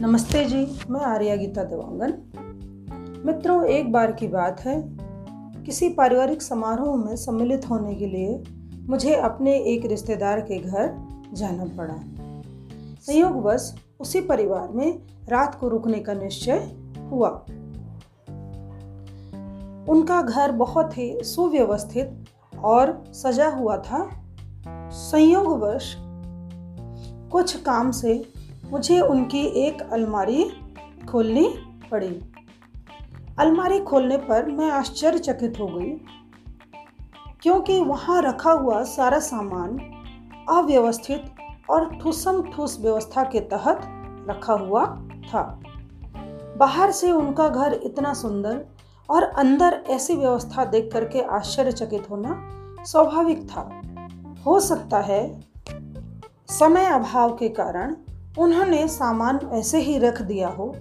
नमस्ते जी, मैं आर्या गीता देवांगन। मित्रों, एक बार की बात है। किसी पारिवारिक समारोह में सम्मिलित होने के लिए मुझे अपने एक रिश्तेदार के घर जाना पड़ा। संयोगवश उसी परिवार में रात को रुकने का निश्चय हुआ। उनका घर बहुत ही सुव्यवस्थित और सजा हुआ था। संयोगवश कुछ काम से मुझे उनकी एक अलमारी खोलनी पड़ी। अलमारी खोलने पर मैं आश्चर्यचकित हो गई, क्योंकि वहाँ रखा हुआ सारा सामान अव्यवस्थित और ठूसम ठूस व्यवस्था के तहत रखा हुआ था। बाहर से उनका घर इतना सुंदर और अंदर ऐसी व्यवस्था देख करके आश्चर्यचकित होना स्वाभाविक था। हो सकता है समय अभाव के कारण उन्होंने सामान ऐसे ही रख दिया हो,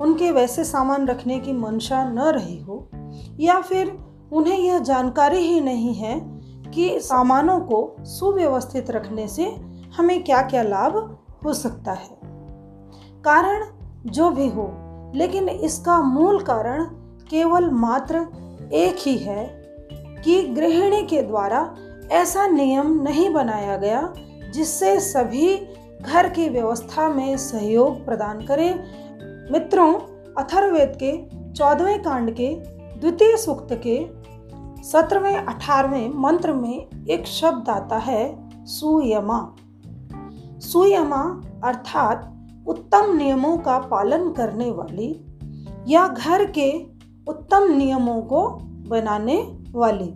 उनके वैसे सामान रखने की मंशा न रही हो, या फिर उन्हें यह जानकारी ही नहीं है कि सामानों को सुव्यवस्थित रखने से हमें क्या क्या लाभ हो सकता है। कारण जो भी हो, लेकिन इसका मूल कारण केवल मात्र एक ही है कि गृहिणी के द्वारा ऐसा नियम नहीं बनाया गया जिससे सभी घर की व्यवस्था में सहयोग प्रदान करें। मित्रों अथर्वेद के चौदहवें कांड के द्वितीय सूक्त के सत्रहवें, अठारहवें मंत्र में एक शब्द आता है, सुयमा। सुयमा अर्थात उत्तम नियमों का पालन करने वाली या घर के उत्तम नियमों को बनाने वाली।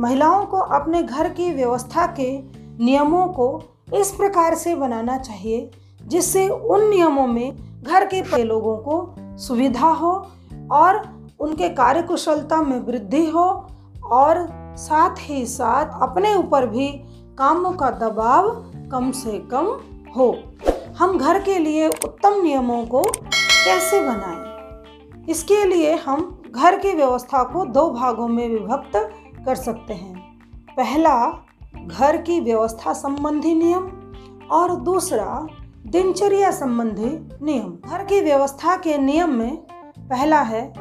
महिलाओं को अपने घर की व्यवस्था के नियमों को इस प्रकार से बनाना चाहिए, जिससे उन नियमों में घर के लोगों को सुविधा हो और उनके कार्यकुशलता में वृद्धि हो और साथ ही साथ अपने ऊपर भी कामों का दबाव कम से कम हो हम घर के लिए उत्तम नियमों को कैसे बनाएँ? इसके लिए हम घर की व्यवस्था को दो भागों में विभक्त कर सकते हैं पहला घर की व्यवस्था संबंधी नियम और दूसरा, दिनचर्या संबंधी नियम। घर की व्यवस्था के नियम में पहला है,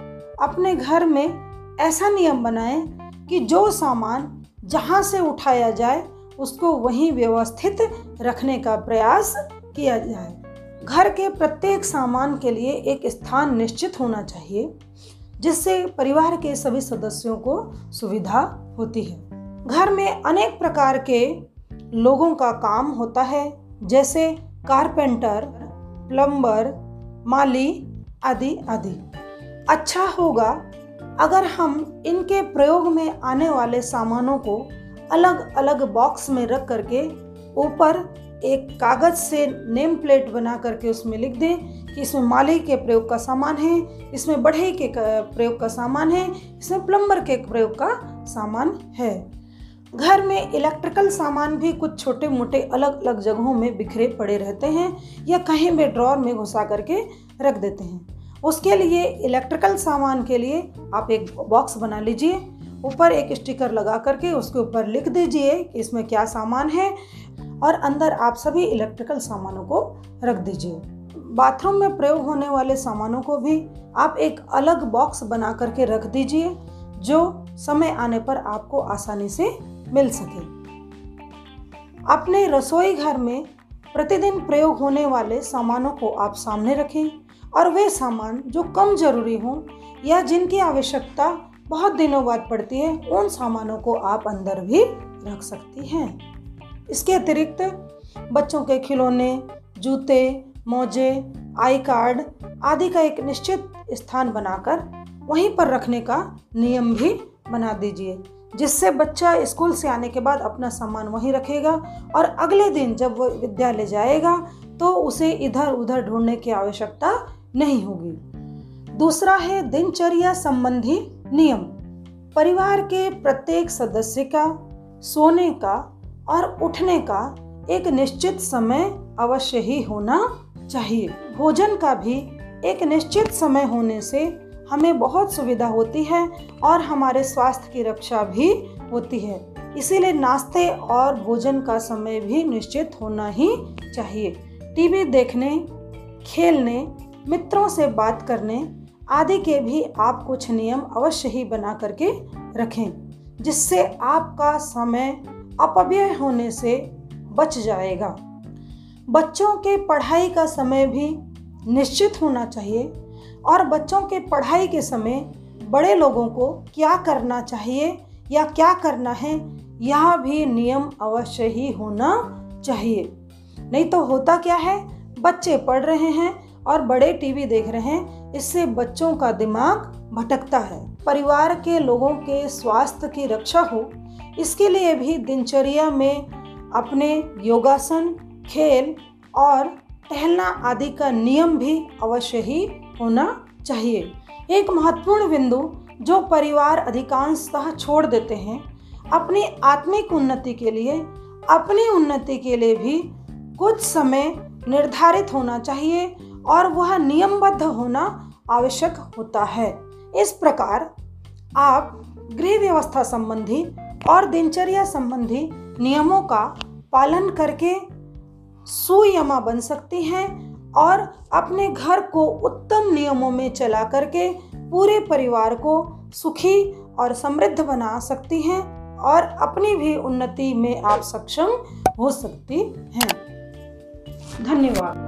अपने घर में ऐसा नियम बनाएँ कि जो सामान जहाँ से उठाया जाए, उसको वहीं व्यवस्थित रखने का प्रयास किया जाए। घर के प्रत्येक सामान के लिए एक स्थान निश्चित होना चाहिए, जिससे परिवार के सभी सदस्यों को सुविधा होती है। घर में अनेक प्रकार के लोगों का काम होता है, जैसे कारपेंटर, प्लम्बर, माली आदि आदि। अच्छा होगा अगर हम इनके प्रयोग में आने वाले सामानों को अलग अलग बॉक्स में रख करके ऊपर एक कागज़ से नेम प्लेट बना करके उसमें लिख दें कि इसमें माली के प्रयोग का सामान है, इसमें बढ़ई के, प्रयोग का सामान है, इसमें प्लम्बर के प्रयोग का सामान है। घर में इलेक्ट्रिकल सामान भी कुछ छोटे मोटे अलग अलग जगहों में बिखरे पड़े रहते हैं या कहीं भी ड्रॉर में घुसा करके रख देते हैं। उसके लिए इलेक्ट्रिकल सामान के लिए आप एक बॉक्स बना लीजिए, ऊपर एक स्टिकर लगा करके उसके ऊपर लिख दीजिए कि इसमें क्या सामान है और अंदर आप सभी इलेक्ट्रिकल सामानों को रख दीजिए। बाथरूम में प्रयोग होने वाले सामानों को भी आप एक अलग बॉक्स बना करके रख दीजिए, जो समय आने पर आपको आसानी से मिल सके। अपने रसोई घर में प्रतिदिन प्रयोग होने वाले सामानों को आप सामने रखें और वे सामान जो कम ज़रूरी हों या जिनकी आवश्यकता बहुत दिनों बाद पड़ती है, उन सामानों को आप अंदर भी रख सकती हैं। इसके अतिरिक्त बच्चों के खिलौने, जूते, मोजे, आई कार्ड आदि का एक निश्चित स्थान बनाकर वहीं पर रखने का नियम भी बना दीजिए। जिससे बच्चा स्कूल से आने के बाद अपना सामान वहीं रखेगा और अगले दिन जब वो विद्यालय जाएगा तो उसे इधर उधर ढूँढने की आवश्यकता नहीं होगी। दूसरा है दिनचर्या संबंधी नियम। परिवार के प्रत्येक सदस्य का, सोने का और उठने का एक निश्चित समय अवश्य ही होना चाहिए। भोजन का भी एक निश्चित समय होने से हमें बहुत सुविधा होती है और हमारे स्वास्थ्य की रक्षा भी होती है। इसीलिए नाश्ते और भोजन का समय भी निश्चित होना ही चाहिए। टीवी देखने, खेलने, मित्रों से बात करने आदि के भी आप कुछ नियम अवश्य ही बना करके रखें, जिससे आपका समय अपव्यय होने से बच जाएगा। बच्चों के पढ़ाई का समय भी निश्चित होना चाहिए। और बच्चों के पढ़ाई के समय बड़े लोगों को क्या करना चाहिए या क्या करना है, यह भी नियम अवश्य ही होना चाहिए। नहीं तो होता क्या है, बच्चे पढ़ रहे हैं और बड़े टीवी देख रहे हैं, इससे बच्चों का दिमाग भटकता है। परिवार के लोगों के स्वास्थ्य की रक्षा हो, इसके लिए भी दिनचर्या में अपने योगासन, खेल और टहलना आदि का नियम भी अवश्य ही होना चाहिए। एक महत्वपूर्ण बिंदु जो परिवार अधिकांशतः छोड़ देते हैं, अपनी आत्मिक उन्नति के लिए, अपनी उन्नति के लिए भी कुछ समय निर्धारित होना चाहिए और वह नियमबद्ध होना आवश्यक होता है। इस प्रकार आप गृह व्यवस्था संबंधी और दिनचर्या संबंधी नियमों का पालन करके सुयमा बन सकती हैं और अपने घर को उत्तम नियमों में चला करके पूरे परिवार को सुखी और समृद्ध बना सकती हैं और अपनी भी उन्नति में आप सक्षम हो सकती हैं। धन्यवाद।